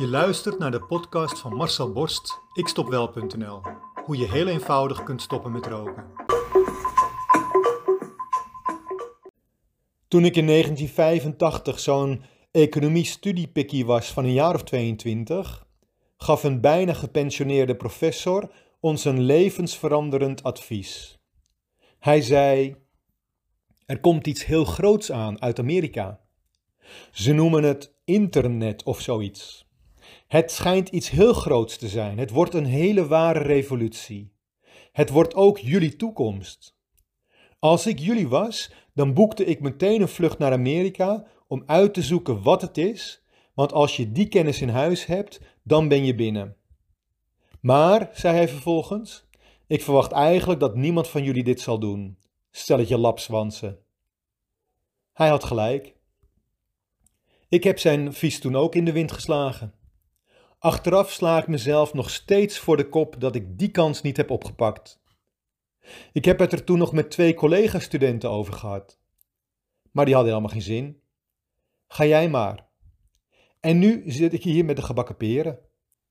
Je luistert naar de podcast van Marcel Borst, ikstopwel.nl. Hoe je heel eenvoudig kunt stoppen met roken. Toen ik in 1985 zo'n economie-studiepikkie was van een jaar of 22, gaf een bijna gepensioneerde professor ons een levensveranderend advies. Hij zei: Er komt iets heel groots aan uit Amerika. Ze noemen het internet of zoiets. Het schijnt iets heel groots te zijn. Het wordt een hele ware revolutie. Het wordt ook jullie toekomst. Als ik jullie was, dan boekte ik meteen een vlucht naar Amerika om uit te zoeken wat het is, want als je die kennis in huis hebt, dan ben je binnen. Maar, zei hij vervolgens, ik verwacht eigenlijk dat niemand van jullie dit zal doen. Stelletje lapswansen. Hij had gelijk. Ik heb zijn vies toen ook in de wind geslagen. Achteraf sla ik mezelf nog steeds voor de kop dat ik die kans niet heb opgepakt. Ik heb het er toen nog met twee collega-studenten over gehad. Maar die hadden helemaal geen zin. Ga jij maar. En nu zit ik hier met de gebakken peren.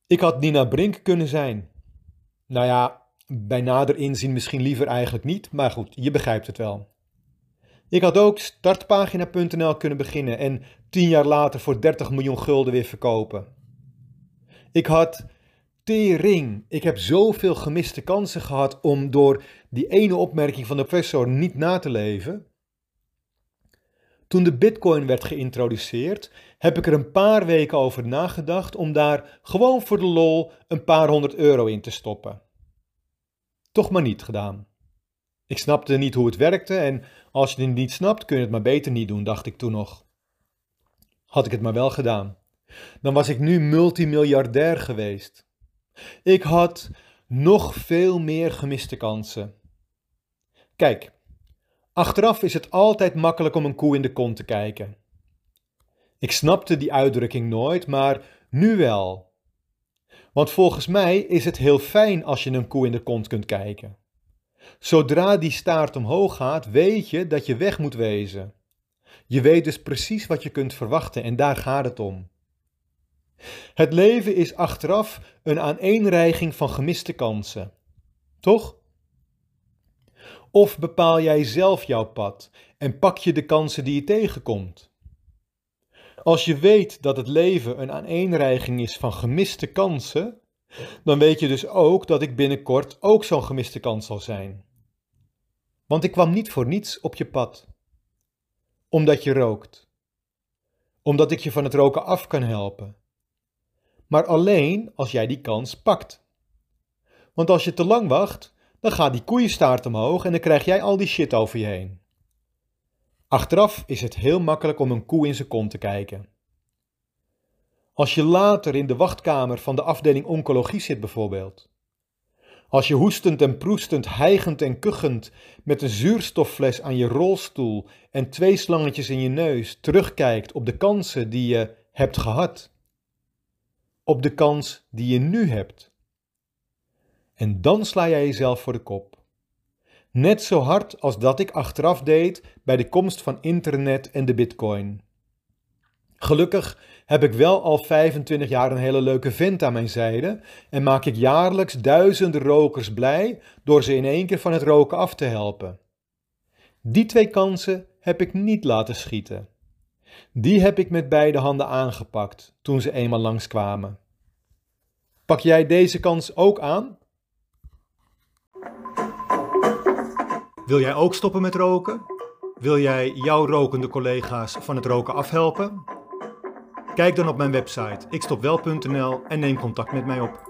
Ik had Nina Brink kunnen zijn. Nou ja, bij nader inzien misschien liever eigenlijk niet, maar goed, je begrijpt het wel. Ik had ook startpagina.nl kunnen beginnen en tien jaar later voor 30 miljoen gulden weer verkopen. Ik had tering. Ik heb zoveel gemiste kansen gehad om door die ene opmerking van de professor niet na te leven. Toen de Bitcoin werd geïntroduceerd, heb ik er een paar weken over nagedacht om daar gewoon voor de lol een paar honderd euro in te stoppen. Toch maar niet gedaan. Ik snapte niet hoe het werkte en als je het niet snapt kun je het maar beter niet doen, dacht ik toen nog. Had ik het maar wel gedaan dan was ik nu multimiljardair geweest. Ik had nog veel meer gemiste kansen. Kijk, achteraf is het altijd makkelijk om een koe in de kont te kijken. Ik snapte die uitdrukking nooit, maar nu wel. Want volgens mij is het heel fijn als je een koe in de kont kunt kijken. Zodra die staart omhoog gaat, weet je dat je weg moet wezen. Je weet dus precies wat je kunt verwachten en daar gaat het om. Het leven is achteraf een aaneenreiging van gemiste kansen. Toch? Of bepaal jij zelf jouw pad en pak je de kansen die je tegenkomt? Als je weet dat het leven een aaneenreiging is van gemiste kansen, dan weet je dus ook dat ik binnenkort ook zo'n gemiste kans zal zijn. Want ik kwam niet voor niets op je pad. Omdat je rookt. Omdat ik je van het roken af kan helpen maar alleen als jij die kans pakt. Want als je te lang wacht, dan gaat die koeienstaart omhoog en dan krijg jij al die shit over je heen. Achteraf is het heel makkelijk om een koe in zijn kont te kijken. Als je later in de wachtkamer van de afdeling oncologie zit bijvoorbeeld. Als je hoestend en proestend, hijgend en kuchend met een zuurstoffles aan je rolstoel en twee slangetjes in je neus terugkijkt op de kansen die je hebt gehad op de kans die je nu hebt. En dan sla jij jezelf voor de kop. Net zo hard als dat ik achteraf deed bij de komst van internet en de bitcoin. Gelukkig heb ik wel al 25 jaar een hele leuke vent aan mijn zijde en maak ik jaarlijks duizenden rokers blij door ze in één keer van het roken af te helpen. Die twee kansen heb ik niet laten schieten. Die heb ik met beide handen aangepakt toen ze eenmaal langskwamen. Pak jij deze kans ook aan? Wil jij ook stoppen met roken? Wil jij jouw rokende collega's van het roken afhelpen? Kijk dan op mijn website ikstopwel.nl en neem contact met mij op.